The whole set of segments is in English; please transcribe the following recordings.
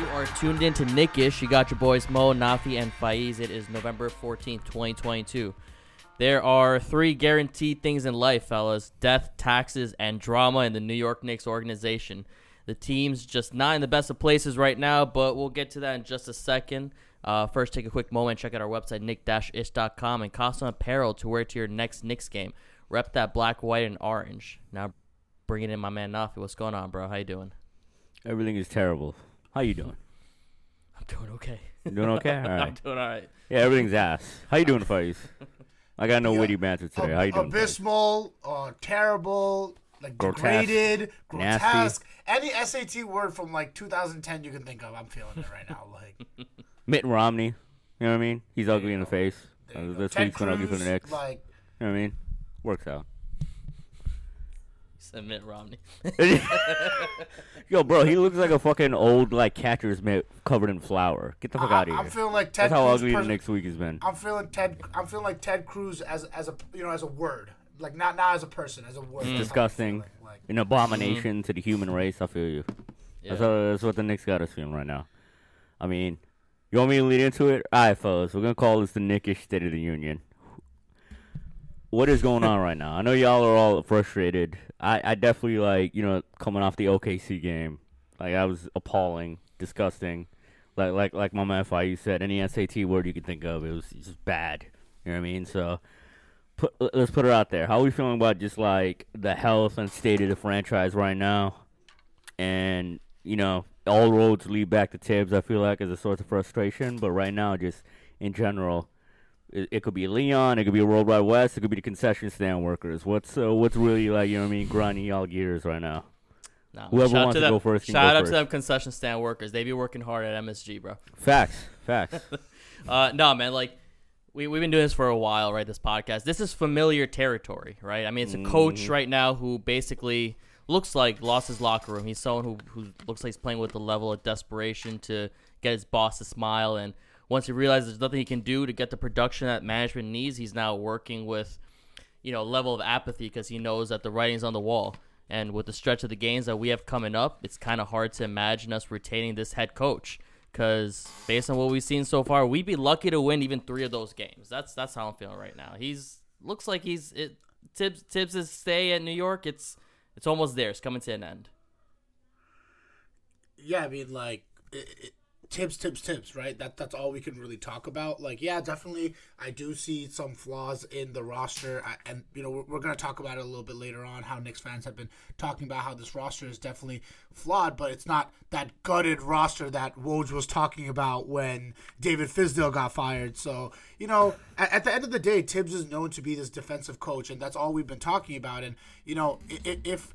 You are tuned in to Knickish. You got your boys Mo, Nafi, and Faiz. It is November 14th, 2022. There are three guaranteed things in life, fellas death, taxes, and drama in the New York Knicks organization. The team's just not in the best of places right now, but we'll get to that in just a second. Uh, first, take a quick moment, check out our website, nick-ish.com, and costume apparel to wear to your next Knicks game. Rep that black, white, and orange. Now, bringing in my man Nafi. What's going on, bro? How you doing? Everything is terrible. How you doing? I'm doing okay. You doing okay? All right. I'm doing all right. Yeah, everything's ass. How you doing, Faiz? I got no Yeah. witty banter today. How you doing? Faiz? abysmal, uh, terrible, like Grotesque. degraded, Nasty. grotesque. Any SAT word from like 2010 you can think of, I'm feeling it right now. Like, Mitt Romney. You know what I mean? He's ugly in the face. there you Uh, go. this Ted week's been ugly for the Cruz, Knicks. Like, You know what I mean? Works out. Said Mitt Romney. Yo, bro, he looks like a fucking old like catcher's mitt covered in flour. Get the fuck I, out of here. I'm feeling like Ted That's how Cruz. ugly the next week has been. I'm feeling Ted. I'm feeling like Ted Cruz as as a you know as a word, like not not as a person, as a word. That's Disgusting. feeling, Like, An abomination to the human race. I feel you. Yeah. That's, how, that's what the Knicks got us feeling right now. I mean, you want me to lead into it? All right, fellas. We're going to call this the Knickish State of the Union. What is going on right now? I know y'all are all frustrated. I, I definitely, like, you know, coming off the OKC game, like, I was appalling, disgusting. Like, like, like my man Fai said, any SAT word you could think of, it was just bad. You know what I mean? So, put, let's put it out there. How are we feeling about just, like, the health and state of the franchise right now? and you know all roads lead back to Thibs. I feel like as a source of frustration, but right now, just in general, it, it could be Leon, it could be a World Wide Wes, it could be the concession stand workers. What's uh, what's really like you know what I mean grinding y'all gears right now? Nah, Whoever wants to them, go first can Shout go out first. to them concession stand workers. They be working hard at MSG, bro. Facts, facts. Uh, no, man, like we we've been doing this for a while, right? This podcast. This is familiar territory, right? I mean, it's a coach Mm-hmm. right now who basically looks like lost his locker room. He's someone who who looks like he's playing with a level of desperation to get his boss to smile, and once he realizes there's nothing he can do to get the production that management needs, he's now working with you know level of apathy because he knows that the writing's on the wall. And with the stretch of the games that we have coming up, it's kind of hard to imagine us retaining this head coach. Because based on what we've seen so far, we'd be lucky to win even three of those games. That's that's how I'm feeling right now. He's looks like he's it. Thibs Thibs' stay at New York. It's it's almost there. It's coming to an end. yeah, I mean, like it, it, Thibs, Thibs, Thibs, right? That that's all we can really talk about. Like, yeah, definitely, I do see some flaws in the roster, I, and you know, we're, we're gonna talk about it a little bit later on. How Knicks fans have been talking about how this roster is definitely flawed, but it's not that gutted roster that Woj was talking about when David Fizdale got fired. So, you know, at, at the end of the day, Thibs is known to be this defensive coach, and that's all we've been talking about. And you know, if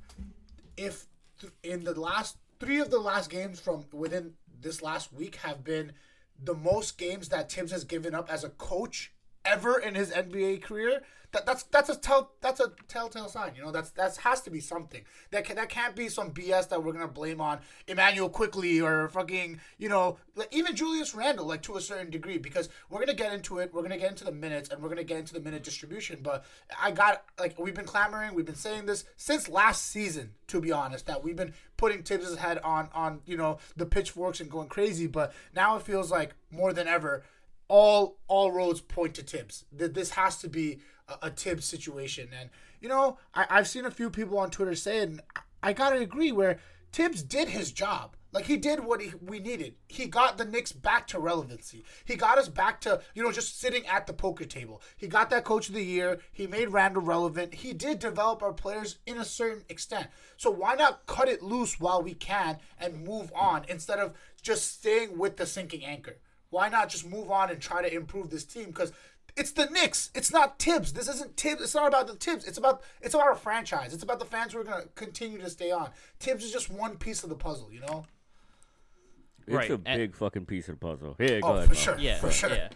if in the last three of the last games from within this last week have been the most games that Thibs has given up as a coach ever in his NBA career, that, that's that's a tell that's a telltale sign. You know, that's that's has to be something. That can, that can't be some BS that we're gonna blame on Immanuel Quickley or fucking you know like even Julius Randle like to a certain degree because we're gonna get into it. We're gonna get into the minutes and we're gonna get into the minute distribution. But I got like we've been clamoring, we've been saying this since last season. To be honest, that we've been putting Thibs' head on on you know the pitchforks and going crazy. But now it feels like more than ever all all roads point to Thibs. This has to be a, a Thibs situation. And you know, I, I've seen a few people on Twitter saying, I gotta agree, where Thibs did his job. Like he did what he, we needed. He got the Knicks back to relevancy. He got us back to you know just sitting at the poker table. He got that Coach of the Year. He made Randle relevant. He did develop our players in a certain extent. So why not cut it loose while we can and move on instead of just staying with the sinking anchor? Why not just move on and try to improve this team? Because it's the Knicks. It's not Thibs. This isn't Thibs. It's not about the Thibs. It's about it's about our franchise. It's about the fans who are gonna continue to stay on. Thibs is just one piece of the puzzle, you know. It's Right, a and- big fucking piece of the puzzle. Yeah, oh, go Oh, ahead. for sure. Yeah, for sure. yeah,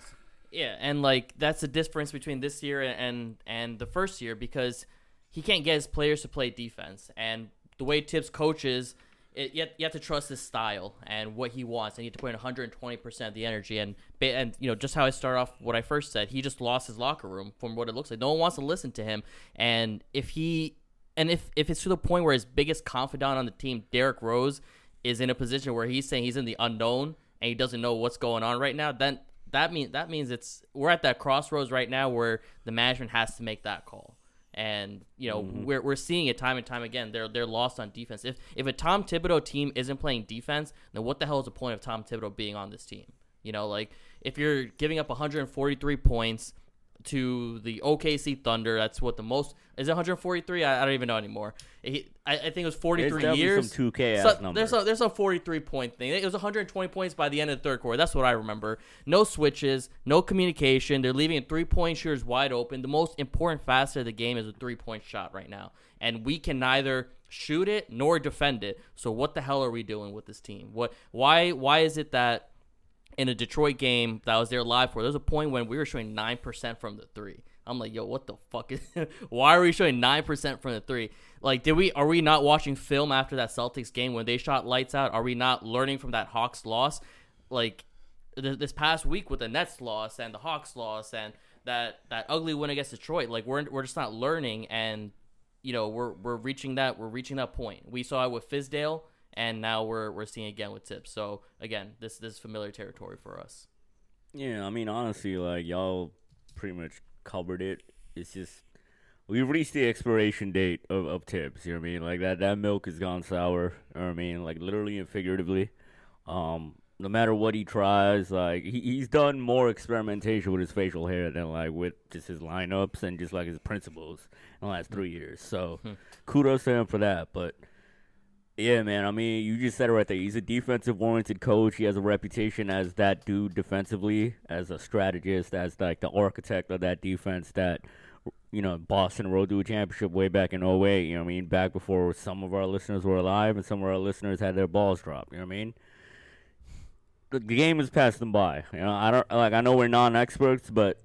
yeah, and like that's the difference between this year and and the first year because he can't get his players to play defense, and the way Thibs coaches, it, you, have, you have to trust his style and what he wants, and you have to put in 120 percent of the energy, and and you know just how I start off what I first said, he just lost his locker room from what it looks like. No one wants to listen to him, and if he and if if it's to the point where his biggest confidant on the team, Derrick Rose, is in a position where he's saying he's in the unknown and he doesn't know what's going on right now, then that means that means it's we're at that crossroads right now where the management has to make that call. And you know mm-hmm. we're, we're seeing it time and time again. They're they're lost on defense. If if a Tom Thibodeau team isn't playing defense, then what the hell is the point of Tom Thibodeau being on this team? You know, like if you're giving up 143 points to the OKC Thunder, that's what the most is. It 143? I, I don't even know anymore. He, I, I think it was 43 definitely years. some 2K So-. There's a there's a 43 point thing. It was 120 points by the end of the third quarter. That's what I remember. No switches, no communication. They're leaving three point shooters wide open. The most important facet of the game is a three point shot right now, and we can neither shoot it nor defend it. So what the hell are we doing with this team? What why why is it that in a Detroit game that I was there live for, there was a point when we were showing nine percent from the three. I'm like, yo, what the fuck is? why are we showing nine percent from the three? Like, did we? Are we not watching film after that Celtics game when they shot lights out? Are we not learning from that Hawks loss? Like, th- this past week with the Nets loss and the Hawks loss and that that ugly win against Detroit, like we're we're just not learning and you know we're we're reaching that we're reaching that point. We saw it with Fizdale and now we're we're seeing again with Thibs. So again, this this is familiar territory for us. Yeah, I mean, honestly, like y'all pretty much covered it. It's just we've reached the expiration date of, of Thibs. You know what I mean? Like that that milk has gone sour. You know what I mean? Like literally and figuratively. Um, no matter what he tries, like he, he's done more experimentation with his facial hair than like with just his lineups and just like his principles in the last three years. So kudos to him for that. But yeah, man. I mean, you just said it right there. He's a defensive oriented coach. He has a reputation as that dude defensively, as a strategist, as like the architect of that defense that you know, Boston rode to a championship way back in 08, you know what I mean? Back before some of our listeners were alive and some of our listeners had their balls dropped, you know what I mean? The game has passed them by. You know, I don't like I know we're non-experts, but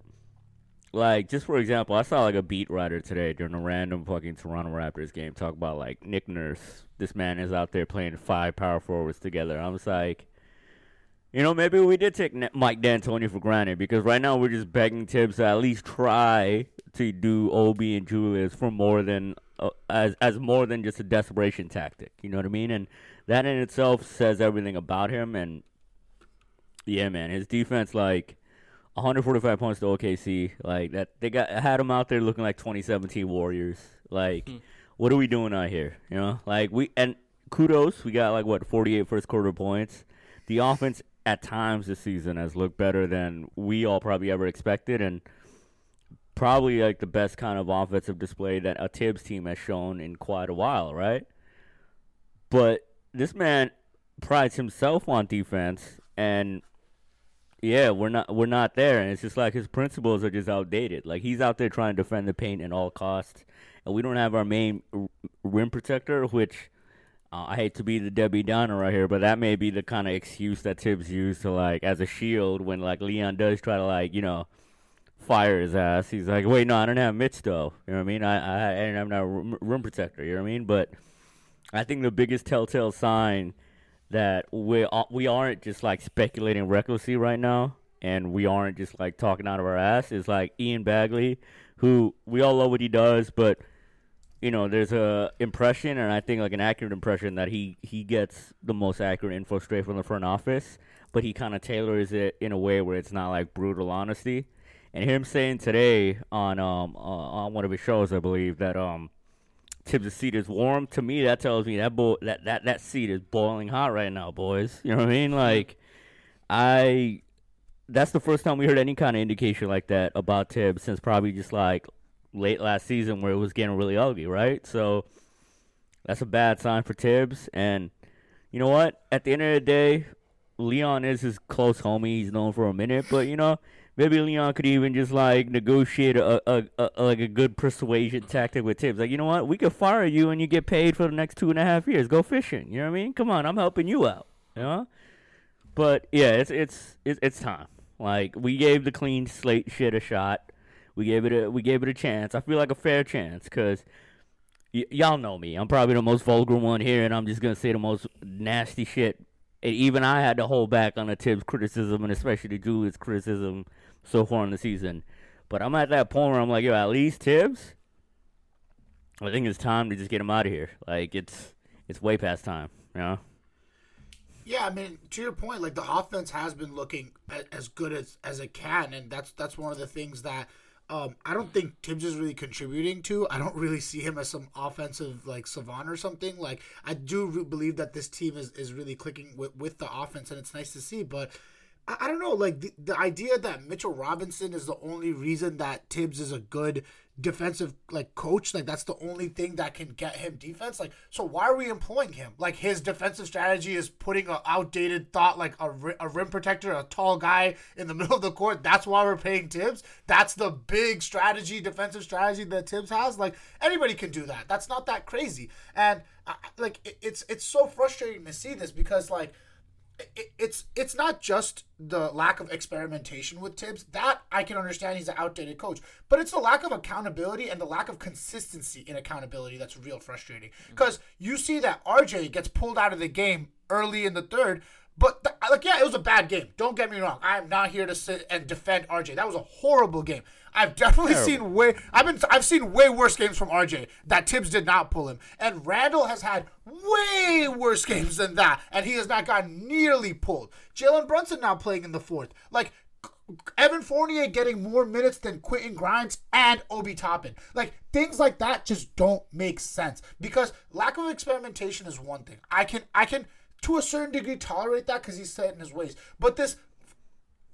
like just for example, I saw like a beat writer today during a random fucking Toronto Raptors game talk about like Nick Nurse. This man is out there playing five power forwards together. I was like, you know, maybe we did take Mike D'Antoni for granted because right now we're just begging Thibs to at least try to do Obi and Julius for more than uh, as as more than just a desperation tactic. You know what I mean? And that in itself says everything about him. And yeah, man, his defense like 145 points to OKC. Like that, they got had him out there looking like 2017 Warriors. Like, what are we doing out here? You know, like we and kudos, we got like what 48 first quarter points. The offense at times this season has looked better than we all probably ever expected, and probably like the best kind of offensive display that a Thibs team has shown in quite a while, right? But this man prides himself on defense, and yeah, we're not we're not there, and it's just like his principles are just outdated. Like he's out there trying to defend the paint at all costs, and we don't have our main rim protector, which. Uh, I hate to be the Debbie Downer right here, but that may be the kind of excuse that Thibs used to like as a shield when like Leon does try to like you know fire his ass. He's like, wait, no, I don't have Mitch though. You know what I mean? I I, I didn't have no room protector. You know what I mean? But I think the biggest telltale sign that we we aren't just like speculating recklessly right now, and we aren't just like talking out of our ass is like Ian Begley, who we all love what he does, but you know, there's a impression, and I think like an accurate impression that he he gets the most accurate info straight from the front office, but he kind of tailors it in a way where it's not like brutal honesty. And him saying today on um uh, on one of his shows, I believe that um Thibs' seat is warm. To me, that tells me that bo- that that that seat is boiling hot right now, boys. You know what I mean? Like, I that's the first time we heard any kind of indication like that about Thibs since probably just like late last season where it was getting really ugly, right? So that's a bad sign for Thibs. And you know what? At the end of the day, Leon is his close homie. He's known for a minute, but you know, maybe Leon could even just like negotiate a, a, a, a like a good persuasion tactic with Thibs. Like, you know what? We could fire you and you get paid for the next two and a half years. Go fishing. You know what I mean? Come on, I'm helping you out. You know. But yeah, it's it's it's, it's time. Like we gave the clean slate shit a shot. We gave it a we gave it a chance. I feel like a fair chance because y- y'all know me. I'm probably the most vulgar one here, and I'm just gonna say the most nasty shit. And even I had to hold back on the Thibs criticism, and especially the Julius criticism so far in the season. But I'm at that point where I'm like, yo, at least Thibs. I think it's time to just get him out of here. Like it's it's way past time. You know. Yeah, I mean, to your point, like the offense has been looking as good as as it can, and that's that's one of the things that um, I don't think Thibs is really contributing to. I don't really see him as some offensive like savant or something. Like I do re- believe that this team is is really clicking with with the offense, and it's nice to see. But I, I don't know, like the, the idea that Mitchell Robinson is the only reason that Thibs is a good defensive like coach like that's the only thing that can get him defense like so why are we employing him? Like his defensive strategy is putting an outdated thought like a, a rim protector a tall guy in the middle of the court that's why we're paying Thibs? That's the big strategy defensive strategy that Thibs has? Like anybody can do that. That's not that crazy. And I, like it, it's it's so frustrating to see this because like it, it's it's not just the lack of experimentation with Thibs that I can understand he's an outdated coach, but it's the lack of accountability and the lack of consistency in accountability that's real frustrating. Mm-hmm. Because you see that RJ gets pulled out of the game early in the third, but th- like yeah, it was a bad game. Don't get me wrong. I am not here to sit and defend RJ. That was a horrible game. I've definitely seen way I've been I've seen way worse games from RJ that Thibs did not pull him. And Randle has had way worse games than that, and he has not gotten nearly pulled. Jalen Brunson now playing in the fourth. Like Evan Fournier getting more minutes than Quentin Grimes and Obi Toppin. Like things like that just don't make sense because lack of experimentation is one thing. I can I can to a certain degree tolerate that because he's set in his ways, but this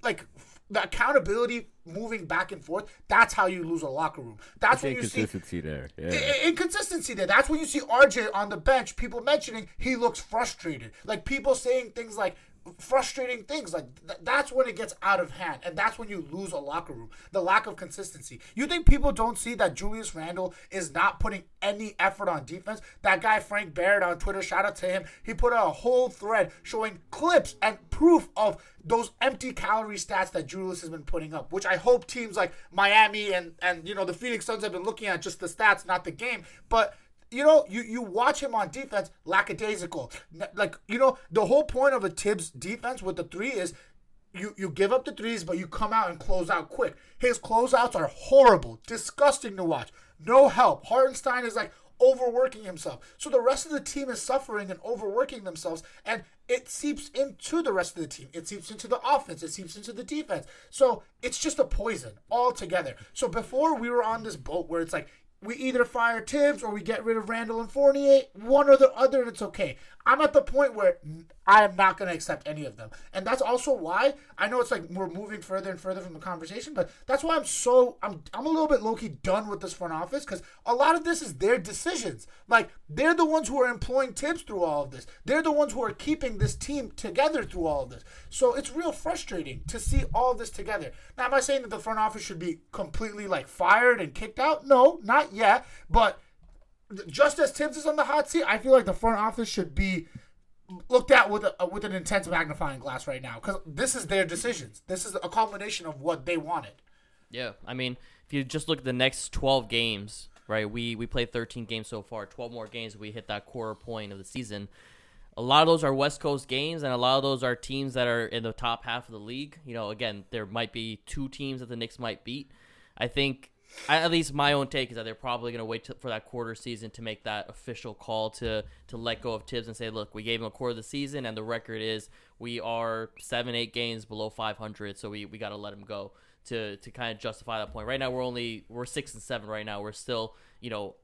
like the accountability moving back and forth that's how you lose a locker room that's when you see Inconsistency there. Yeah. I- inconsistency there. That's when you see RJ on the bench, people mentioning he looks frustrated. Like people saying things like frustrating things. Like th- that's when it gets out of hand. And that's when you lose a locker room. The lack of consistency. You think people don't see that Julius Randle is not putting any effort on defense? That guy Frank Barrett on Twitter, shout out to him. He put out a whole thread showing clips and proof of those empty calorie stats that Julius has been putting up, which I hope teams like Miami and and you know the Phoenix Suns have been looking at just the stats, not the game. But you know, you, you watch him on defense, lackadaisical. Like, you know, the whole point of a Thibs defense with the three is you, you give up the threes, but you come out and close out quick. His closeouts are horrible, disgusting to watch. No help. Hartenstein is like overworking himself. So the rest of the team is suffering and overworking themselves, and it seeps into the rest of the team. It seeps into the offense. It seeps into the defense. So it's just a poison altogether. So before we were on this boat where it's like, we either fire Thibs or we get rid of Randle and Fournier, one or the other, and it's okay. I'm at the point where I am not going to accept any of them. And that's also why I know it's like we're moving further and further from the conversation, but that's why I'm so I'm I'm a little bit low key done with this front office because a lot of this is their decisions. Like they're the ones who are employing Thibs through all of this. They're the ones who are keeping this team together through all of this. So it's real frustrating to see all this together. Now, am I saying that the front office should be completely like fired and kicked out? No, not yet. But just as Thibs is on the hot seat, I feel like the front office should be looked at with a, with an intense magnifying glass right now because this is their decisions. This is a culmination of what they wanted. Yeah, I mean, if you just look at the next 12 games, right? We we played 13 games so far. 12 more games, we hit that quarter point of the season. A lot of those are West Coast games, and a lot of those are teams that are in the top half of the league. You know, again, there might be two teams that the Knicks might beat. I think, at least my own take is that they're probably going to wait for that quarter season to make that official call to to let go of Thibs and say, look, we gave him a quarter of the season, and the record is we are seven, eight games below 500, so we, we got to let him go to to kind of justify that point. Right now, we're only we're six and seven. Right now, we're still you know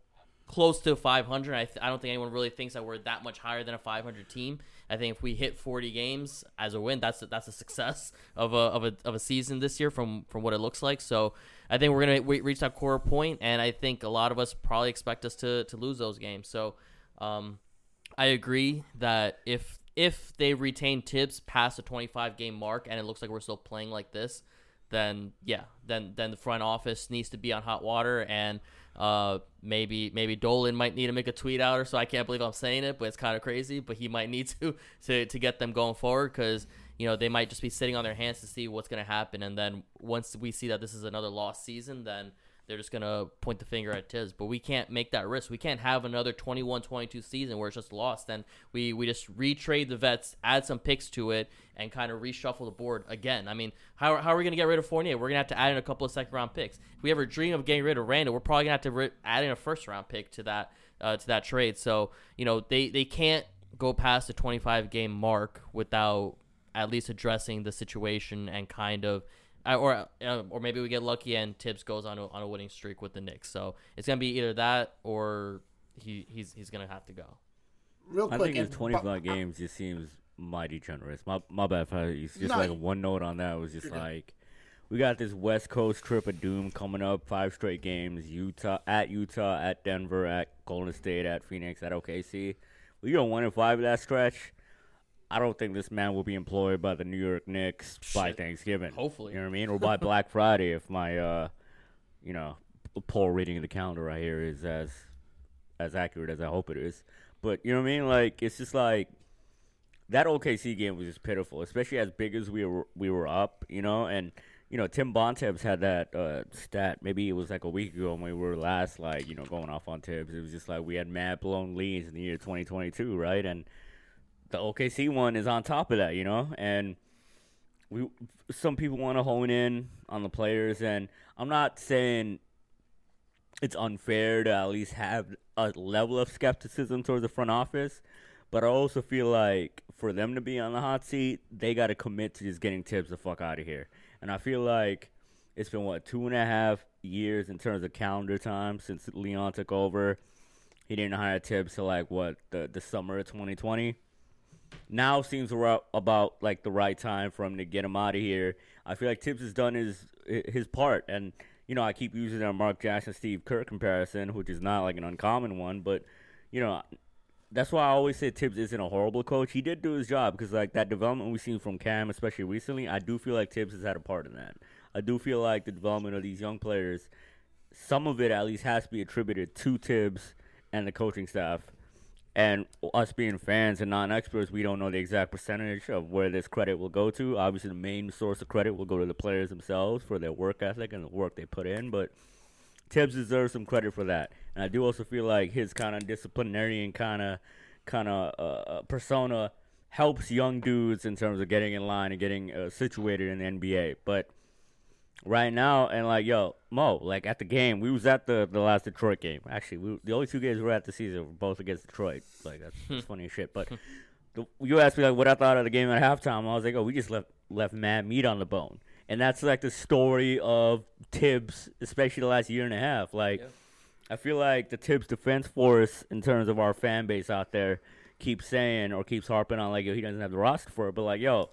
close to 500. I, th- I don't think anyone really thinks that we're that much higher than a 500 team. I think if we hit 40 games as a win, that's a, that's a success of a, of a of a season this year from from what it looks like. So I think we're gonna re- reach that core point, and I think a lot of us probably expect us to to lose those games. So um, I agree that if if they retain Thibs past the 25 game mark, and it looks like we're still playing like this, then yeah, then then the front office needs to be on hot water, and uh, maybe maybe Dolan might need to make a tweet out or so. I can't believe I'm saying it, but it's kind of crazy. But he might need to to to get them going forward because you know, they might just be sitting on their hands to see what's going to happen. And then once we see that this is another lost season, then they're just going to point the finger at Tiz. But we can't make that risk. We can't have another 21 22 season where it's just lost. Then we, we just retrade the vets, add some picks to it, and kind of reshuffle the board again. I mean, how, how are we going to get rid of Fournier? We're going to have to add in a couple of second round picks. If we ever dream of getting rid of Randle, we're probably going to have to re- add in a first round pick to that. Uh, to that trade, so you know they, they can't go past the 25 game mark without at least addressing the situation and kind of or uh, or maybe we get lucky and Thibs goes on a, on a winning streak with the Knicks. So it's gonna be either that or he he's he's gonna have to go. Real I quick, think his and- 25 but- games just seems mighty generous. My my bad. If I, it's just No, like one note on that was just you're good. like we got this West Coast trip of doom coming up. Five straight games: Utah at Utah, at Denver, at Golden State, at Phoenix, at OKC. We go one and five of that stretch. I don't think this man will be employed by the New York Knicks by Thanksgiving. Hopefully. you know what I mean, or by Black Friday if my uh, you know, poor reading of the calendar right here is as as accurate as I hope it is. But you know what I mean? Like it's just like that OKC game was just pitiful, especially as big as we were we were up, you know, and you know Tim Bontemps had that uh, stat. Maybe it was like a week ago when we were last like you know going off on Thibs. It was just like we had mad blown leads in the year 2022, right? And the OKC one is on top of that, you know, and we some people want to hone in on the players, and I'm not saying it's unfair to at least have a level of skepticism towards the front office, but I also feel like for them to be on the hot seat, they got to commit to just getting Thibs the fuck out of here. And I feel like it's been what two and a half years in terms of calendar time since Leon took over. He didn't hire Thibs till like what the the summer of 2020 now seems about like the right time for him to get him out of here. I feel like Thibs has done his his part, and you know I keep using that Mark Jackson Steve Kerr comparison, which is not like an uncommon one, but you know that's why I always say Thibs isn't a horrible coach. He did do his job because like that development we've seen from Cam, especially recently, I do feel like Thibs has had a part in that. I do feel like the development of these young players, some of it at least has to be attributed to Thibs and the coaching staff. And us being fans and non-experts, we don't know the exact percentage of where this credit will go to. Obviously, the main source of credit will go to the players themselves for their work ethic and the work they put in. But Thibs deserves some credit for that, and I do also feel like his kind of disciplinarian kind of kind of uh, persona helps young dudes in terms of getting in line and getting uh, situated in the NBA. But right now, and like yo, Mo, like at the game, we was at the the last Detroit game. Actually, we, the only two games we were at the season were both against Detroit. Like that's, that's hmm. funny as shit. But the, you asked me like what I thought of the game at halftime. I was like, oh, we just left left mad meat on the bone, and that's like the story of Thibs, especially the last year and a half. Like, I feel like the Thibs defense force in terms of our fan base out there keeps saying or keeps harping on like yo, he doesn't have the roster for it, but like yo.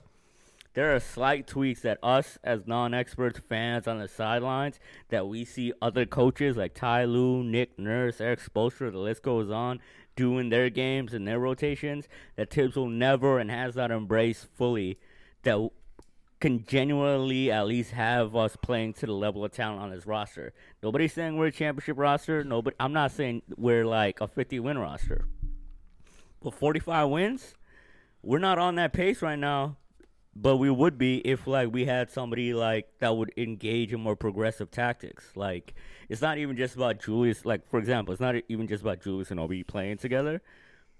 There are slight tweaks that us as non-experts fans on the sidelines that we see other coaches like Ty Lue, Nick Nurse, Erik Spoelstra, the list goes on, doing their games and their rotations that Thibs will never and has not embraced fully that can genuinely at least have us playing to the level of talent on his roster. Nobody's saying we're a championship roster. Nobody. I'm not saying we're like a 50 win roster. But 45 wins, we're not on that pace right now. But we would be if like we had somebody like that would engage in more progressive tactics. Like it's not even just about Julius. Like for example, it's not even just about Julius and Obi playing together.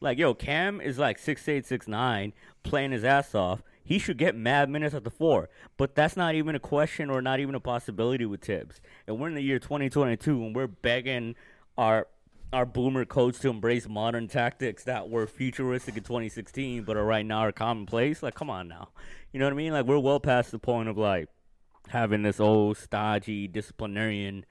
Like yo, Cam is like six eight six nine, playing his ass off. He should get mad minutes at the four, but that's not even a question or not even a possibility with Thibs. And we're in the year 2022, and we're begging our our boomer coach to embrace modern tactics that were futuristic in 2016, but are right now are commonplace. Like, come on now, you know what I mean? Like, we're well past the point of like having this old stodgy disciplinarian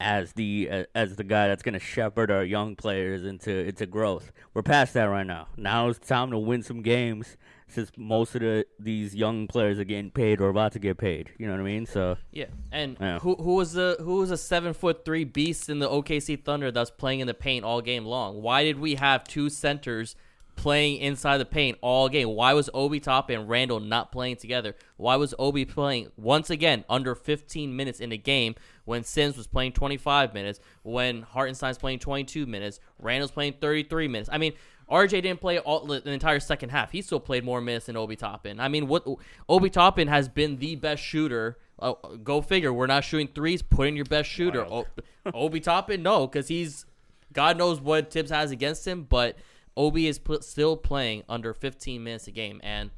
as the uh, as the guy that's going to shepherd our young players into into growth. We're past that right now. Now it's time to win some games since most of the these young players are getting paid or about to get paid. You know what I mean? So Yeah, and Yeah. who who was the who was a seven foot three beast in the OKC Thunder that's playing in the paint all game long? Why did we have two centers playing inside the paint all game? Why was Obi Top and Randle not playing together? Why was Obi playing once again under 15 minutes in a game when Sims was playing 25 minutes, when Hartenstein's playing 22 minutes, Randle's playing 33 minutes? I mean, RJ didn't play all the entire second half. He still played more minutes than Obi Toppin. I mean, what Obi Toppin has been the best shooter. Uh, go figure. We're not shooting threes. Put in your best shooter. O- Obi Toppin, no, because he's God knows what Thibs has against him, but Obi is pl- still playing under 15 minutes a game, and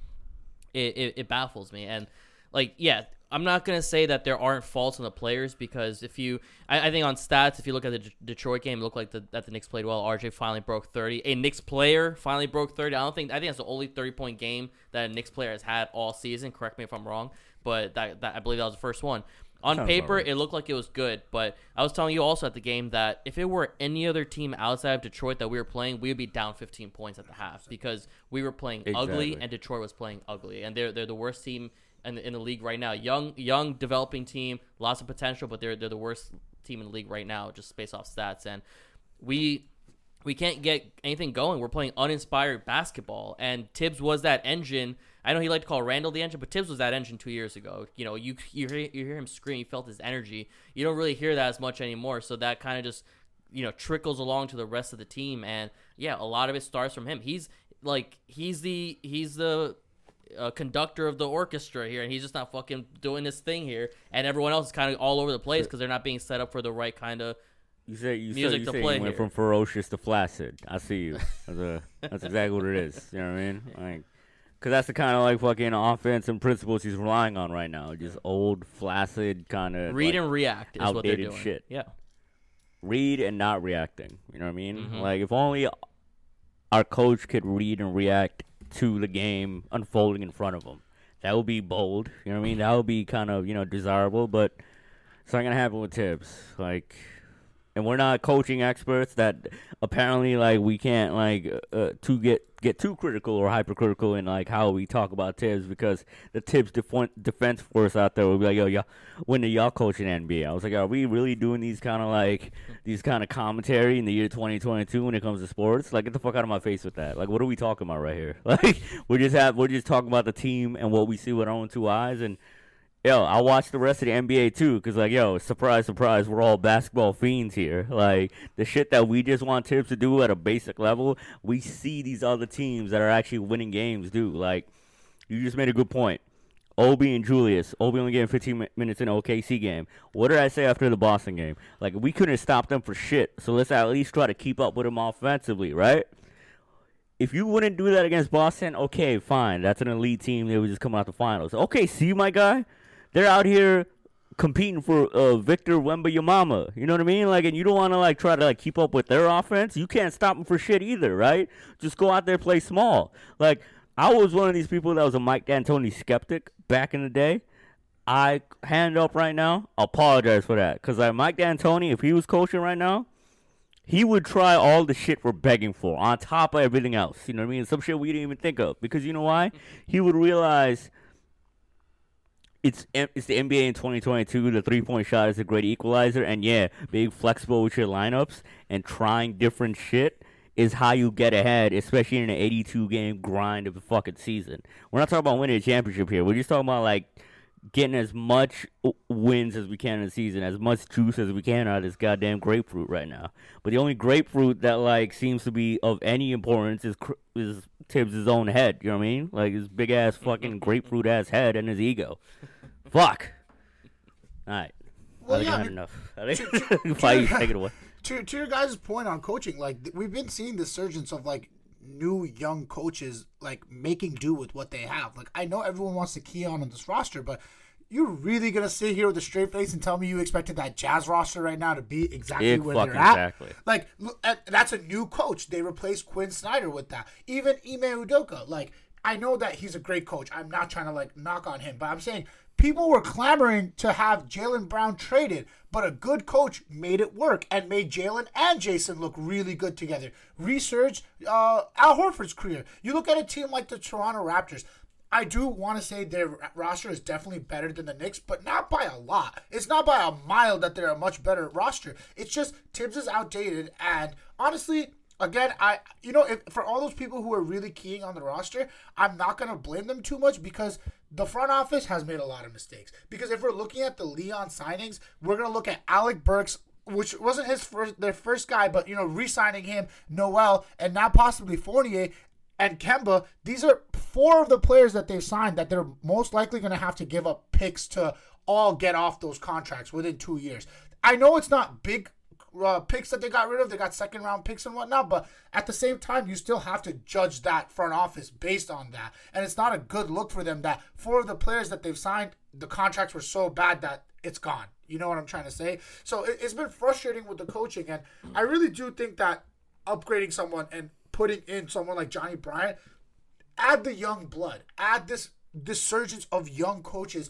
it, it, it baffles me. And like, yeah, I'm not gonna say that there aren't faults on the players because if you, I, I think on stats, if you look at the D- Detroit game, it looked like the, that the Knicks played well. RJ finally broke 30. A Knicks player finally broke 30. I don't think I think that's the only 30 point game that a Knicks player has had all season. Correct me if I'm wrong, but that, that I believe that was the first one. On Sounds paper, right. it looked like it was good, but I was telling you also at the game that if it were any other team outside of Detroit that we were playing, we would be down 15 points at the half because we were playing ugly and Detroit was playing ugly, and they're they're the worst team in the, in the league right now. Young, young, developing team, lots of potential, but they're they're the worst team in the league right now, just based off stats. And we we can't get anything going. We're playing uninspired basketball, and Thibs was that engine. I know he liked to call Randle the engine, but Thibs was that engine two years ago. You know, you you hear, you hear him scream, you felt his energy. You don't really hear that as much anymore, so that kind of just you know trickles along to the rest of the team. And yeah, a lot of it starts from him. He's like he's the he's the uh, conductor of the orchestra here, and he's just not fucking doing this thing here. And everyone else is kind of all over the place because they're not being set up for the right kind of. You say you Music said you to say play you went here. from ferocious to flaccid. I see you. That's, a, that's exactly what it is. You know what I mean? Like, cause that's the kind of like fucking offense and principles he's relying on right now. Just old, flaccid kind of Read and react is what they're outdated doing. shit. Yeah. read and not reacting. You know what I mean? Mhm. Like if only our coach could read and react to the game unfolding in front of them. That would be bold. You know what I mean? That would be kind of you know desirable, but it's not gonna happen with Thibs. Like, and we're not coaching experts. That apparently like we can't like uh, uh, to get get too critical or hypercritical in like how we talk about Thibs because the Thibs def- defense force out there will be like, yo, y'all, when do y'all coaching NBA? I was like, are we really doing these kind of like these kind of commentary in the year 2022 when it comes to sports? Like, get the fuck out of my face with that. Like, what are we talking about right here? Like, we're just have we're just talking about the team and what we see with our own two eyes and. Yo, I watch the rest of the NBA too, cause like, yo, surprise, surprise, we're all basketball fiends here. Like the shit that we just want Thibs to do at a basic level, we see these other teams that are actually winning games do. Like, you just made a good point. Obi and Julius. Obi only getting 15 minutes in OKC game. What did I say after the Boston game? Like, we couldn't stop them for shit. So let's at least try to keep up with them offensively, right? If you wouldn't do that against Boston, okay, fine. That's an elite team. They would just come out the finals. Okay, see, you my guy? They're out here competing for uh, Victor Wembanyama. You know what I mean? Like, and you don't want to like try to like keep up with their offense. You can't stop them for shit either, right? Just go out there play small. Like, I was one of these people that was a Mike D'Antoni skeptic back in the day. I hand up right now. Apologize for that, cause like Mike D'Antoni, if he was coaching right now, he would try all the shit we're begging for on top of everything else. You know what I mean? Some shit we didn't even think of. Because you know why? He would realize it's it's the NBA in 2022. The three point shot is a great equalizer, and yeah, being flexible with your lineups and trying different shit is how you get ahead, especially in an 82 game grind of the fucking season. We're not talking about winning a championship here. We're just talking about like getting as much wins as we can in the season, as much juice as we can out of this goddamn grapefruit right now. But the only grapefruit that like seems to be of any importance is Cr- is Thibs' own head. You know what I mean? Like his big ass fucking grapefruit ass head and his ego. Fuck. All right. Well, I think yeah, I I had enough. I think Fight, take it away. to to your guys' point on coaching, like th- we've been seeing the surgence of like new young coaches like making do with what they have. Like I know everyone wants to key on on this roster, but you're really gonna sit here with a straight face and tell me you expected that Jazz roster right now to be exactly Yeah, where they're at? exactly. Like that's a new coach. They replaced Quin Snyder with that. Even Ime Udoka, like I know that he's a great coach. I'm not trying to like knock on him, but I'm saying people were clamoring to have Jaylen Brown traded, but a good coach made it work and made Jaylen and Jayson look really good together. Research uh, Al Horford's career. You look at a team like the Toronto Raptors. I do want to say their roster is definitely better than the Knicks, but not by a lot. It's not by a mile that they're a much better roster. It's just Thibs is outdated, and honestly, again, I you know if, for all those people who are really keying on the roster, I'm not gonna blame them too much because the front office has made a lot of mistakes. Because if we're looking at the Leon signings, we're gonna look at Alec Burks which wasn't his first their first guy, but you know, re-signing him, Noel, and now possibly Fournier and Kemba. These are four of the players that they've signed that they're most likely going to have to give up picks to all get off those contracts within two years. I know it's not big uh, picks that they got rid of. They got second round picks and whatnot, but at the same time, you still have to judge that front office based on that. And it's not a good look for them that four of the players that they've signed, the contracts were so bad that it's gone. You know what I'm trying to say? So it, it's been frustrating with the coaching, and I really do think that upgrading someone and putting in someone like Johnnie Bryant, add the young blood, add this this surgence of young coaches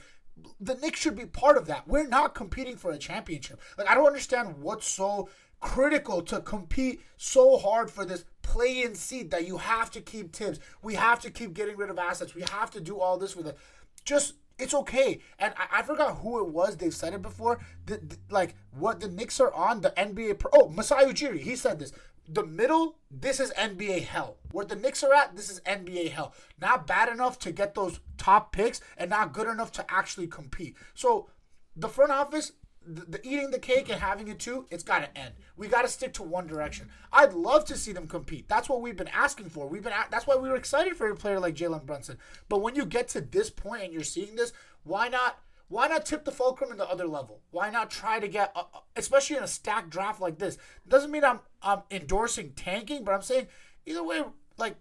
the Knicks should be part of that. We're not competing for a championship. Like I don't understand what's so critical to compete so hard for this play-in seed that you have to keep Thibs. We have to keep getting rid of assets. We have to do all this with it. Just it's okay. And I, I forgot who it was. They've said it before. The, the- like what the Knicks are on the NBA. Pro, oh, Masai Ujiri. He said this. The middle, this is NBA hell. Where the Knicks are at, this is NBA hell. Not bad enough to get those top picks, and not good enough to actually compete. So the front office, the, the eating the cake and having it too, it's got to end. We got to stick to one direction. I'd love to see them compete. That's what we've been asking for. We've been that's why we were excited for a player like Jalen Brunson. But when you get to this point and you're seeing this, why not? Why not tip the fulcrum in the other level? Why not try to get, uh, uh, especially in a stacked draft like this? Doesn't mean I'm I'm endorsing tanking, but I'm saying either way, like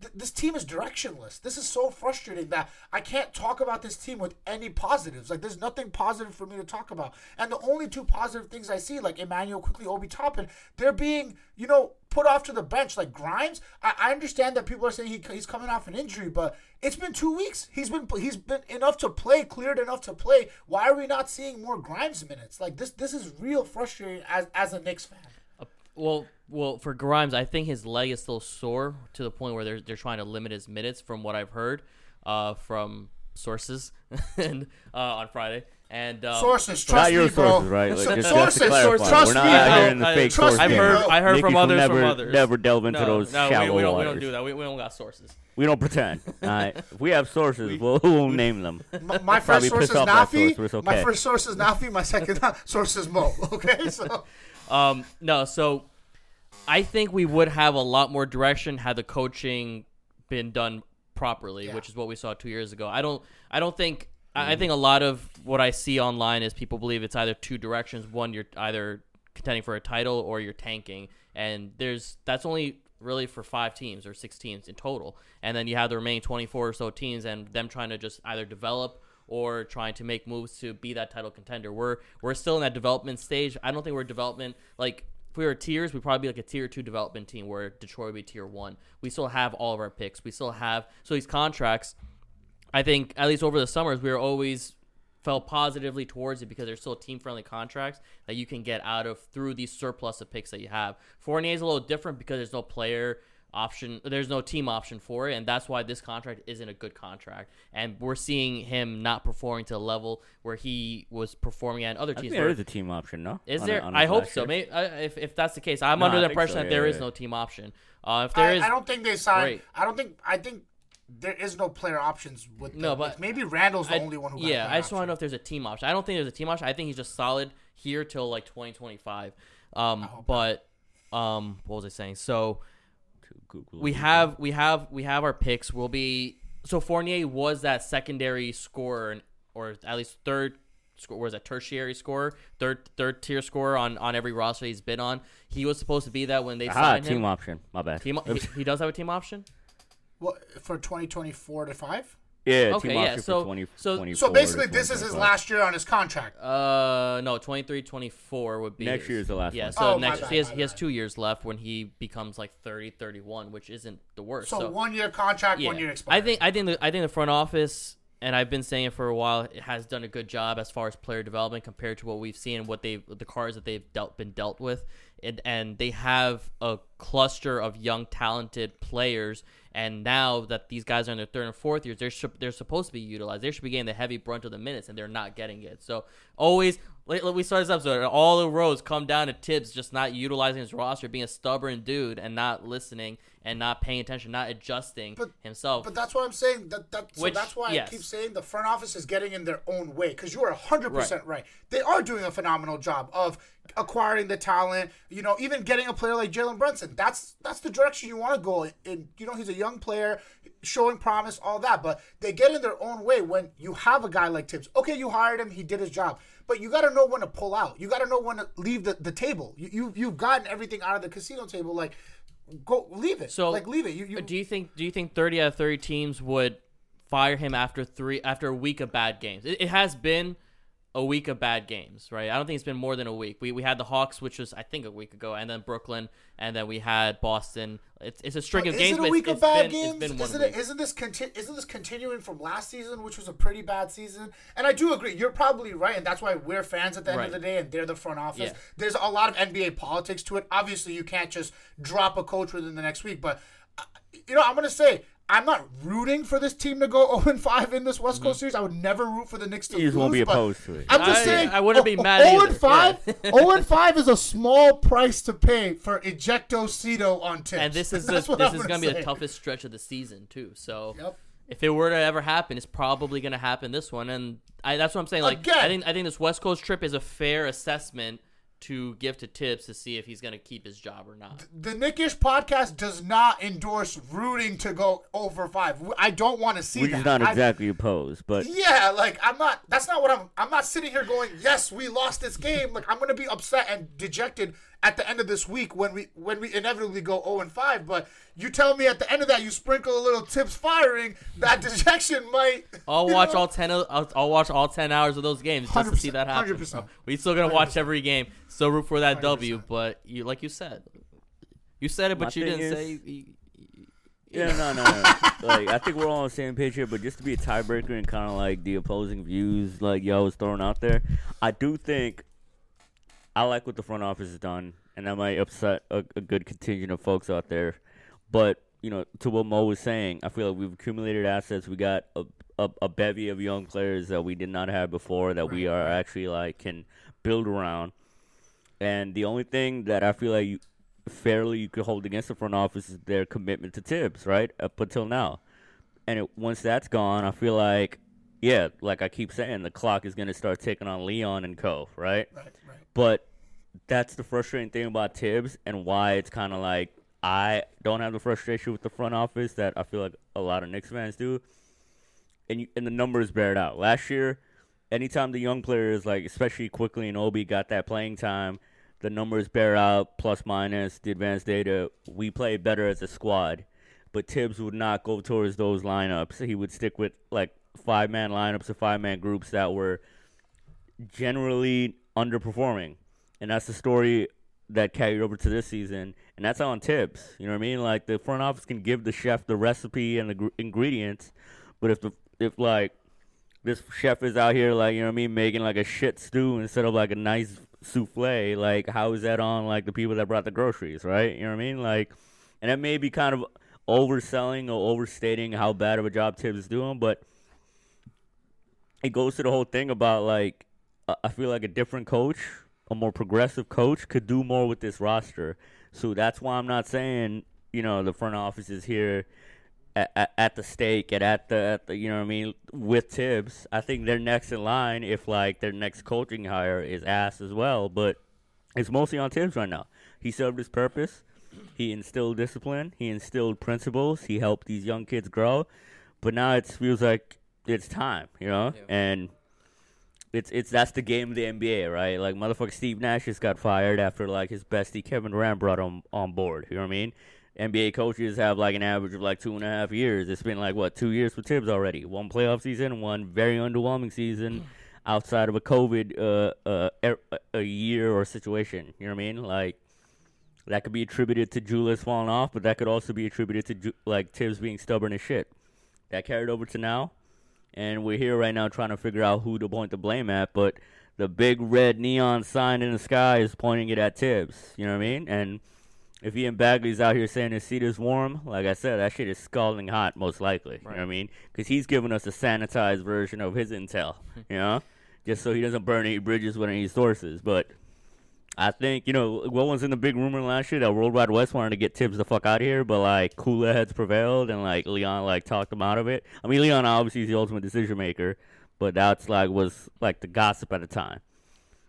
th- this team is directionless. This is so frustrating that I can't talk about this team with any positives. Like there's nothing positive for me to talk about. And the only two positive things I see, like Immanuel Quickley, Obi Toppin, they're being, you know, put off to the bench. Like Grimes, I, I understand that people are saying he, he's coming off an injury, but it's been two weeks. He's been he's been enough to play, cleared enough to play. Why are we not seeing more Grimes minutes? Like this this is real frustrating as as a Knicks fan. Well, well, for Grimes, I think his leg is still sore to the point where they're they're trying to limit his minutes, from what I've heard, uh, from sources, and uh, on Friday. And um, Sources, trust Not your me, bro. sources, right? Like, just, sources, just to trust we're not me, out here in the I- fake trust source me, I've game. heard, I heard Nicky from others, never, from others. Never delve into no, those no, shallow we, we don't, we don't do that. We, we don't got sources. We don't pretend. All right, if we have sources, we'll, we'll name them. My, my first source is Nafi. source, but it's My first source is Nafi. My second source is Mo. Okay, so Um, no, so I think we would have a lot more direction had the coaching been done properly, Yeah. which is what we saw two years ago. I don't, I don't think. I I think a lot of what I see online is people believe it's either two directions. One, you're either contending for a title or you're tanking, and there's that's only really for five teams or six teams in total, and then you have the remaining 24 or so teams, and them trying to just either develop or trying to make moves to be that title contender. We're we're still in that development stage. I don't think we're development like if we were tiers, we'd probably be like a tier two development team where Detroit would be tier one. We still have all of our picks. We still have so these contracts. I think at least over the summers we were always felt positively towards it because there's still team friendly contracts that you can get out of through these surplus of picks that you have. Fournier is a little different because there's no player option there's no team option for it and that's why this contract isn't a good contract and we're seeing him not performing to the level where he was performing at other teams think there a team option, no? is On there? it- on I hope so. year? Maybe, uh, if, if that's the case, I'm No, under I the impression so, that there yeah, is yeah. no team option. Uh, if there I, is, I don't think they signed. great. I don't think. I think there is no player options with. No, the- but maybe Randle's the I- only one who. Yeah, a I just want to know if there's a team option. I don't think there's a team option. I think he's just solid here till like 2025. Um, but um, what was I saying? So Google we have we have we have our picks. We'll be so Fournier was that secondary scorer or at least third score was that tertiary scorer, third third tier scorer on on every roster he's been on. He was supposed to be that when they Ah, signed team him. option. My bad. Team, he, he does have a team option. What for 2024 to five? Yeah, Okay, team yeah, option so- for 20, so- 24 So basically, this is his last year on his contract. Uh, no, 23, 24 would be Next his- year's the last Yeah, one. so Oh, next bad, he has he has two years left when he becomes like 30, 31, which isn't the worst. So, So, one year contract, yeah. one year expired. I think I think the I think the front office and I've been saying it for a while. It has done a good job as far as player development compared to what we've seen, what they the cards that they've dealt been dealt with. And, and they have a cluster of young, talented players. And now that these guys are in their third and fourth years, they're they're supposed to be utilized. They should be getting the heavy brunt of the minutes, and they're not getting it. So always, we started this episode, all the roads come down to Thibs just not utilizing his roster, being a stubborn dude, and not listening and not paying attention, not adjusting But- himself. But that's what I'm saying. That, that so Which- that's why yes. I keep saying the front office is getting in their own way because you are 100 percent right. They are doing a phenomenal job of acquiring the talent. You know, even getting a player like Jalen Brunson. That's that's the direction you want to go. in. you know, he's a young player, showing promise, all that. But they get in their own way when you have a guy like Thibs. Okay, you hired him, he did his job. But you got to know when to pull out. You got to know when to leave the, the table. You, you you've gotten everything out of the casino table. Like, go leave it. So, like leave it. You, you do you think do you think 30 out of 30 teams would fire him after three after a week of bad games? It, it has been a week of bad games, right? I don't think it's been more than a week. We we had the Hawks, which was I think a week ago, and then Brooklyn, and then we had Boston. It's, it's a string of Is games. it but a week of bad been, games? It's been isn't it? Isn't this conti- Isn't this continuing from last season, which was a pretty bad season? And I do agree. You're probably right, and that's why we're fans at the end Right. of the day, and they're the front office. Yeah. There's a lot of NBA politics to it. Obviously, you can't just drop a coach within the next week, but uh, you know, I'm gonna say. I'm not rooting for this team to go 0 5 in this West Coast mm. series. I would never root for the Knicks to You just lose. won't be opposed to it. I'm just I- saying. I wouldn't be oh, mad 0 and five. 0 and 5 is a small price to pay for ejecto Cito on Thibs. and this is the, this I'm is going to be the toughest stretch of the season too. So Yep. if it were to ever happen, it's probably going to happen this one. And I, that's what I'm saying. Like Again. I think I think this West Coast trip is a fair assessment to give to Thibs to see if he's going to keep his job or not. the Knickish podcast does not endorse rooting to go over five. I don't want to see Which that. is not I- exactly opposed, but yeah, like I'm not. That's not what I'm. I'm not sitting here going, "Yes, we lost this game." Like I'm gonna be upset and dejected at the end of this week when we when we inevitably go 0 and 5. But you tell me at the end of that, you sprinkle a little Thibs firing, that dejection might. I'll watch know? all ten. Of, I'll, I'll watch all ten hours of those games just to see that happen. 100%. We still gonna watch every game. Still root for that W. But you, like you said, you said it, My but you didn't is- say. you- Yeah, no, no, no. like I think we're all on the same page here, but just to be a tiebreaker and kind of like the opposing views, like y'all was throwing out there, I do think I like what the front office has done, and that might upset a, a good contingent of folks out there. But you know, to what Mo was saying, I feel like we've accumulated assets. We got a a, a bevy of young players that we did not have before that we are actually like can build around. And the only thing that I feel like you, fairly you could hold against the front office is their commitment to Thibs, right? Up until now. And it, once that's gone, I feel like, yeah, like I keep saying, the clock is going to start ticking on Leon and Co., right? Right, right. But that's the frustrating thing about Thibs and why it's kind of like I don't have the frustration with the front office that I feel like a lot of Knicks fans do. And you, and the numbers bear it out. Last year, anytime the young players, like especially Quickley and Obi, got that playing time, the numbers bear out, plus minus, the advanced data. We played better as a squad. But Thibs would not go towards those lineups. He would stick with like five man lineups or five man groups that were generally underperforming. And that's the story that carried over to this season. And that's on Thibs. You know what I mean? Like the front office can give the chef the recipe and the gr- ingredients, but if the if like this chef is out here like you know what I mean making like a shit stew instead of like a nice souffle, like how is that on like the people that brought the groceries, right? You know what I mean? Like, and that may be kind of overselling or overstating how bad of a job Thibs is doing, but it goes to the whole thing about like I feel like a different coach, a more progressive coach, could do more with this roster. So that's why I'm not saying you know the front office is here at, at, the stake and at the, at the you know what I mean with Thibs. I think they're next in line if like their next coaching hire is ass as well, but it's mostly on Thibs right now. He served his purpose. He instilled discipline. He instilled principles. He helped these young kids grow. But now it feels like it's time, you know? Yeah. And it's it's that's the game of the NBA, right? Like motherfucker Steve Nash just got fired after like his bestie Kevin Durant brought him on board. You know what I mean? NBA coaches have like an average of like two and a half years. It's been like what two years for Thibs already. One playoff season, one very underwhelming season, outside of a COVID uh, uh er- a year or situation. You know what I mean? Like that could be attributed to Julius falling off, but that could also be attributed to Ju- like Thibs being stubborn as shit. That carried over to now, and we're here right now trying to figure out who to point the blame at. But the big red neon sign in the sky is pointing it at Thibs. You know what I mean? And if Ian Begley's out here saying his seat is warm, like I said, that shit is scalding hot, most likely. You know what I mean? Because he's giving us a sanitized version of his intel, you know? Just so he doesn't burn any bridges with any sources. But I think, you know, what was in the big rumor last year that World Wide Wes wanted to get Thibs the fuck out of here, but like cooler heads prevailed and like Leon like talked him out of it. I mean, Leon obviously is the ultimate decision maker, but that's like was like the gossip at the time.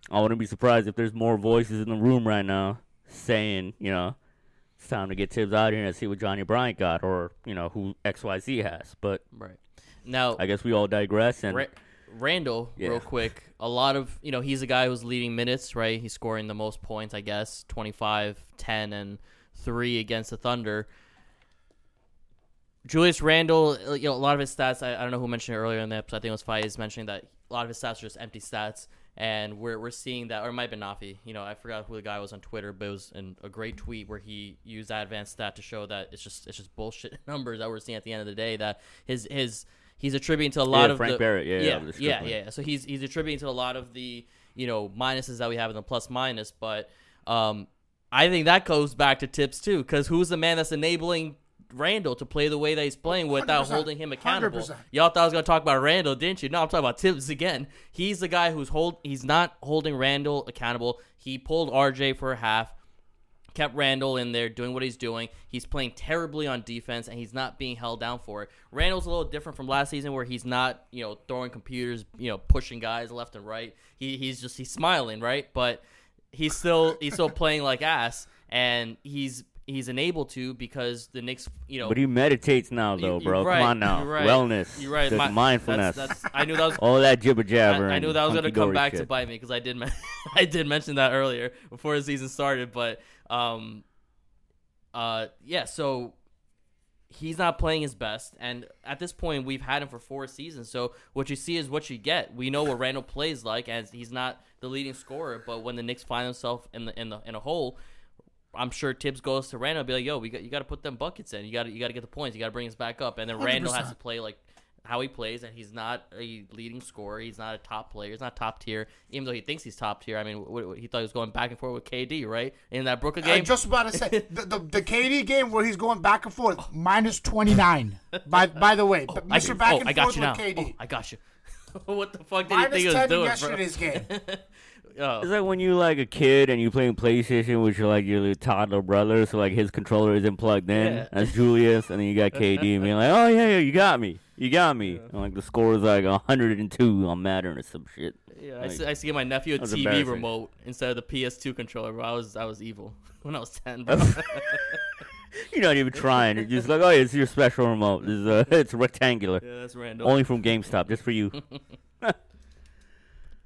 I wouldn't be surprised if there's more voices in the room right now saying, you know, it's time to get Thibs out here and see what Johnnie Bryant got or, you know, who XYZ has. But Right. Now, I guess we all digress and Ra- Randle, Yeah. real quick. A lot of, you know, he's a guy who's leading minutes, right? He's scoring the most points, I guess 25, 10, and 3 against the Thunder. Julius Randle, uh, you know, a lot of his stats, I, I don't know who mentioned it earlier in the episode. I think it was Faiz mentioning that a lot of his stats are just empty stats. And we're, we're seeing that, or it might have been Nafi. You know, I forgot who the guy was on Twitter, but it was in a great tweet where he used that advanced stat to show that it's just it's just bullshit numbers that we're seeing at the end of the day. That his his he's attributing to a lot Yeah, of Frank the, Barrett, yeah, yeah, the yeah, yeah. So he's he's attributing to a lot of the you know minuses that we have in the plus minus, but um, I think that goes back to Thibs too, because who's the man that's enabling Randle to play the way that he's playing without 100%, holding him accountable? 100%. Y'all thought I was gonna talk about Randle, didn't you? No, I'm talking about Thibs again. He's the guy who's hold. He's not holding Randle accountable. He pulled RJ for a half kept Randle in there doing what he's doing. He's playing terribly on defense and he's not being held down for it. Randle's a little different from last season where he's not, you know, throwing computers, you know, pushing guys left and right. He he's just he's smiling, right? But he's still he's still playing like ass and he's he's unable to because the Knicks, you know, But he meditates now, though, bro. right, Come on now. you're right. Wellness. You're right. My- mindfulness. That's, that's, I knew that was All that jibber jabber. I, I knew that was going to come back to bite me because I did I did mention that earlier before the season started, but um, uh, yeah. So he's not playing his best, and at this point, we've had him for four seasons. So what you see is what you get. We know what Randle plays like, and he's not the leading scorer, but when the Knicks find themselves in the in the in a hole. I'm sure Thibs goes to Randle and be like, "Yo, we got you got to put them buckets in. You got to you got to get the points. You got to bring us back up." And then Randle has to play like how he plays, and he's not a leading scorer. He's not a top player. He's not top tier, even though he thinks he's top tier. I mean, what, what- he thought he was going back and forth with KD, right? In that Brooklyn game. I game, just about to say the, the the KD game where he's going back and forth minus twenty nine. By by the way, oh, I, Mr. did- Back oh, and I got forth you with now. KD. Oh, I got you. what the fuck did he minus think he was doing, bro? yesterday's game. Oh. It's like when you like a kid and you playing PlayStation with your like your little toddler brother, so like his controller isn't plugged in. Yeah. That's Julius, and then you got KD and being like, "Oh yeah, yeah, you got me, you got me." And like the score is like 102 on Madden or some shit. Yeah, I Like, I used to give my nephew a TV remote instead of the PS2 controller. Bro, I was I was evil when I was ten. Bro. You're not even trying. You're just like, "Oh, yeah, it's your special remote. This is, uh, it's rectangular, yeah, that's random. only from GameStop, just for you."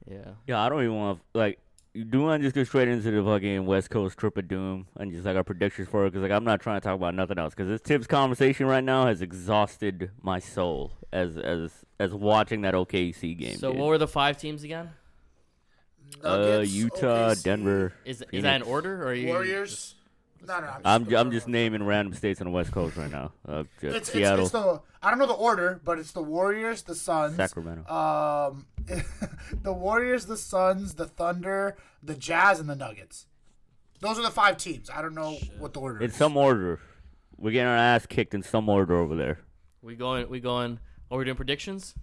Yeah. Yeah, I don't even want to like. You do want to just go straight into the fucking West Coast trip of doom and just like our predictions for it because like I'm not trying to talk about nothing else because this Thibs conversation right now has exhausted my soul as as as watching that OKC game. So dude. what were the five teams again? uh, Utah, OKC, Denver. Is is that in order or are you Warriors. No, no, I'm I'm just, I'm just naming random states on the West Coast right now. Uh, just It's, it's, Seattle, it's the I don't know the order, but it's the Warriors, the Suns, Sacramento. um, the Warriors, the Suns, the Thunder, the Jazz, and the Nuggets. Those are the five teams. I don't know what the order in is. some order. We're getting our ass kicked in some order over there. We going we going are we doing predictions?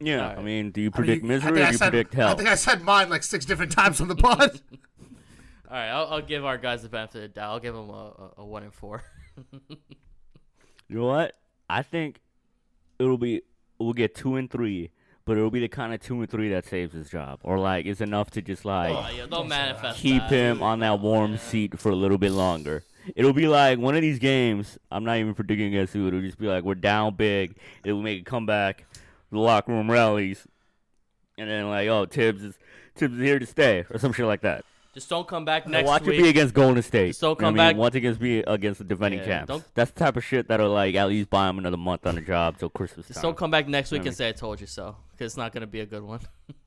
Yeah, Alright. I mean, do you I mean, predict I misery or I do you said- predict hell? I think I said mine like six different times on the pod. All right, I'll, I'll give our guys the benefit of the doubt. I'll give them a, a, a one and four. You know what? I think it'll be we'll get two and three, but it'll be the kind of two and three that saves his job, or like it's enough to just like Oh, yeah, keep that. him on that warm seat for a little bit longer. It'll be like one of these games. I'm not even predicting against who. It'll just be like we're down big. It'll make a comeback. The locker room rallies, and then like oh Thibs is Thibs is here to stay or some shit like that. Just don't come back next Watch week. Watch it be against Golden State. Just don't You know come I mean? back- Once against be against the defending Yeah, champs. don't- That's the type of shit that'll like at least buy him another month on the job till Christmas Just time. don't come back next week I mean- and say I told you so, because it's not going to be a good one.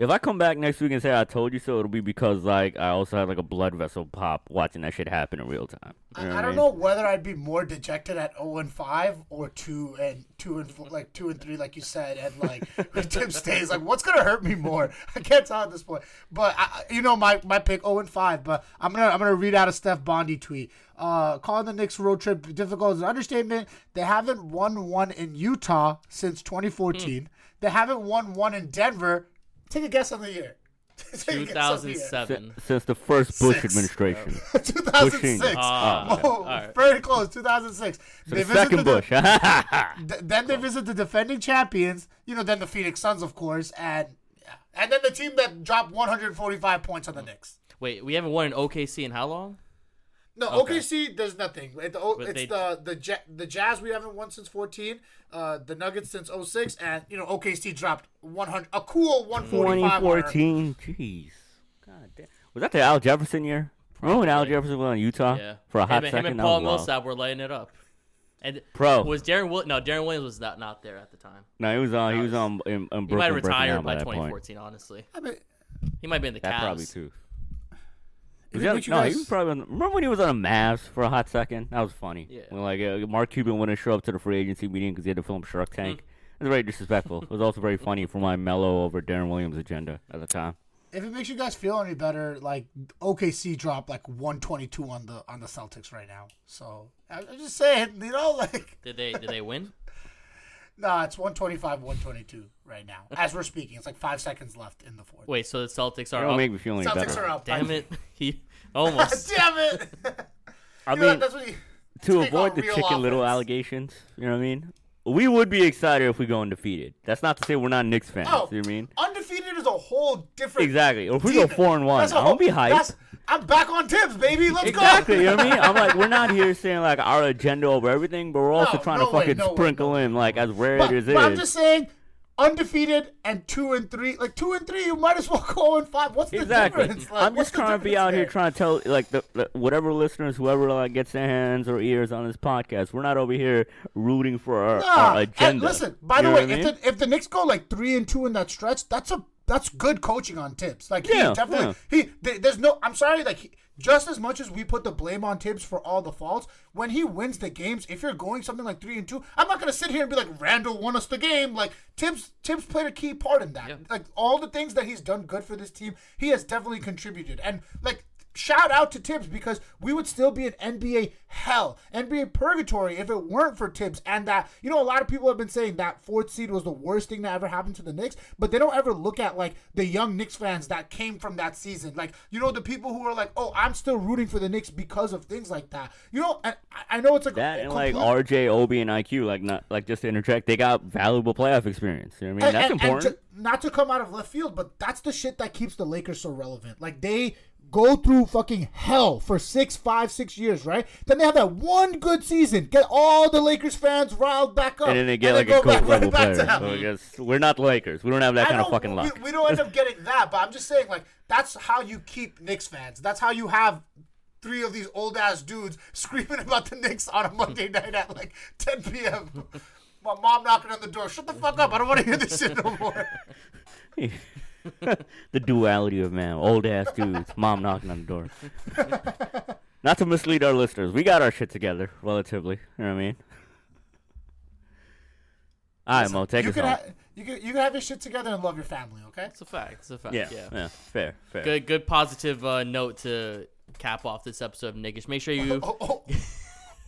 If I come back next week and say I told you so, it'll be because like I also had like a blood vessel pop watching that shit happen in real time. You I, what I don't mean? know whether I'd be more dejected at 0 and 5 or 2 and 2 and four, like 2 and 3 like you said and like if Thibs stays like what's going to hurt me more? I can't tell at this point. But I, I- you know my my pick 0 and 5, but I'm going to I'm going to read out a Steph Bondi tweet. Uh, calling the Knicks road trip difficult is an understatement. They haven't won one in Utah since 2014. They haven't won one in Denver. Take a guess on the year. Take a guess on the year. 2007. Since the first Bush Six. administration, 2006. Ah, oh, all right. very close. 2006. the They visit second the- Bush. th- then they visit the defending champions. You know, then the Phoenix Suns, of course, and yeah. and then the team that dropped 145 points on the Knicks. Wait, we haven't won in OKC in how long? No, Okay. OKC. There's nothing. It- the- it's they- the the Ja- the Jazz we haven't won since 14. Uh, the Nuggets since 06, and you know OKC dropped 100 a cool 145. on her. 2014. Jeez. God damn. Was that the Al Jefferson year? Remember when Al Jefferson was on Utah Yeah. for a hot him, second? him and That Paul was wild. Millsap were lighting it up. And Pro. was Deron Will- no Deron Williams was not, not there at the time. No, he was on. He was on. In, in He might Brooklyn have retired down by that point. 2014. Honestly, I mean, he might be in the That Cavs. probably too. If Was that- you no, guys- he was probably. On, remember when he was on a Mavs for a hot second? That was funny. Yeah. When like uh, Mark Cuban wouldn't show up to the free agency meeting because he had to film Shark Tank. Mm. It was very disrespectful. it was also very funny for my mellow over Deron Williams agenda at the time. if it makes you guys feel any better, like OKC dropped like 122 on the on the Celtics right now. So I'm I'm just saying, you know, like Did they did they win? Nah, it's 125, 122 right now as we're speaking. It's like five seconds left in the fourth. Wait, so the Celtics are It don't up. make me feel any Celtics better. are up. Damn it, he almost. Damn it! I You know, mean, that's what you, to Take avoid on the real chicken little offense. allegations, you know what I mean? We would be excited if we go undefeated. That's not to say we're not Knicks fans. oh, You know what I mean? undefeated is a whole different. Exactly. If we go four and one, That's a whole- won't be hyped. I'm back on Thibs, baby. Let's Exactly, go. you know what I mean? I'm like, we're not here saying like our agenda over everything, but we're also No, trying no to way, fucking no way, sprinkle no in like as rare But, as it but I'm just saying, undefeated and two and three, like two and three, you might as well go and five. What's the Exactly. difference? Like, I'm just trying to be out here trying to tell like the, the whatever listeners, whoever like gets their hands or ears on this podcast. We're not over here rooting for our, Nah, our agenda. listen, by You the way, if the if the Knicks go like three and two in that stretch, that's a that's good coaching on Thibs. Like Yeah, he definitely he th- there's no I'm sorry like he, just as much as we put the blame on Thibs for all the faults, when he wins the games, if you're going something like three and two, I'm not gonna sit here and be like Randle won us the game. Like Thibs Thibs played a key part in that. Like all the things that he's done good for this team, he has definitely contributed. And like shout out to Thibs because we would still be in NBA hell, NBA purgatory if it weren't for Thibs. And that, you know, a lot of people have been saying that fourth seed was the worst thing that ever happened to the Knicks, but they don't ever look at like the young Knicks fans that came from that season. Like, you know, the people who are like, oh, I'm still rooting for the Knicks because of things like that. You know, I- I know it's like that and like RJ, Obi, and IQ, like not like just to interject, they got valuable playoff experience. You know what I mean? That's and- and important. to- not to come out of left field, but that's the shit that keeps the Lakers so relevant. Like they go through fucking hell for six, five, six years, right? Then they have that one good season, get all the Lakers fans riled back up, and then they get like a right level player. So we're not the Lakers. We don't have that I kind of fucking we, luck. we don't end up getting that, but I'm just saying, like, that's how you keep Knicks fans. That's how you have three of these old ass dudes screaming about the Knicks on a Monday night at like 10 p.m. My mom knocking on the door. Shut the fuck up. I don't want to hear this shit no more. the duality of man, old ass dudes, mom knocking on the door. Not to mislead our listeners, we got our shit together relatively. You know what I mean? All right, Mo, take you us can, home. ha- you can you can have your shit together and love your family, okay? It's a fact. It's a fact. yeah, Yeah. yeah, fair, fair. Good good positive uh, note to cap off this episode of Knickish. Make sure you. Oh, oh.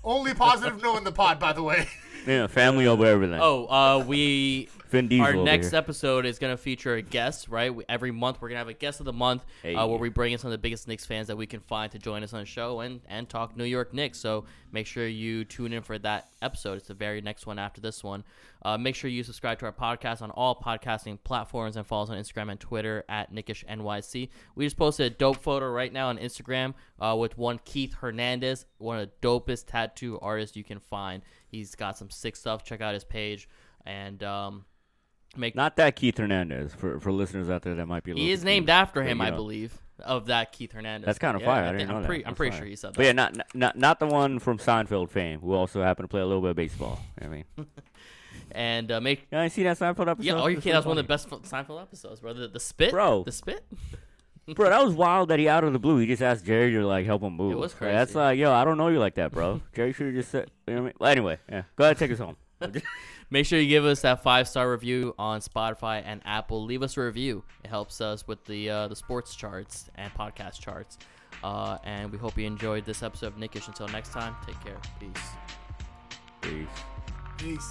Only positive no in the pod, by the way. Yeah, family over everything. Oh, uh, we Vin Diesel our next here. episode is going to feature a guest, right? We, every month we're going to have a guest of the month Hey. uh, where we bring in some of the biggest Knicks fans that we can find to join us on the show and, and talk New York Knicks. So make sure you tune in for that episode. It's the very next one after this one. Uh, make sure you subscribe to our podcast on all podcasting platforms and follow us on Instagram and Twitter at Knickish NYC. We just posted a dope photo right now on Instagram uh, with one Keith Hernandez, one of the dopest tattoo artists you can find. He's got some sick stuff. Check out his page and um, make Not that Keith Hernandez for for listeners out there that might be. He is named confused, after him, you I know. believe, of that Keith Hernandez. That's kind of Yeah, fire. I, I didn't know I'm that. Pretty, I'm pretty fire. sure he said that. But yeah, not, not not the one from Seinfeld fame, who also happened to play a little bit of baseball. You know what I mean, And uh, make Yeah, I see that Seinfeld episode. yeah, oh, you It's can't. That's one of the best Seinfeld episodes, bro. The, the spit, Bro. The spit. Bro, that was wild that he out of the blue. He just asked Jerry to like help him move. It was Like, that's like, yo, I don't know you like that, bro. Jerry should have just said. You know what I mean? Well, anyway, yeah. Go ahead, take us home. Make sure you give us that five star review on Spotify and Apple. Leave us a review. It helps us with the uh, the sports charts and podcast charts. Uh, and we hope you enjoyed this episode of Knickish. Until next time, take care. Peace. Peace. Peace.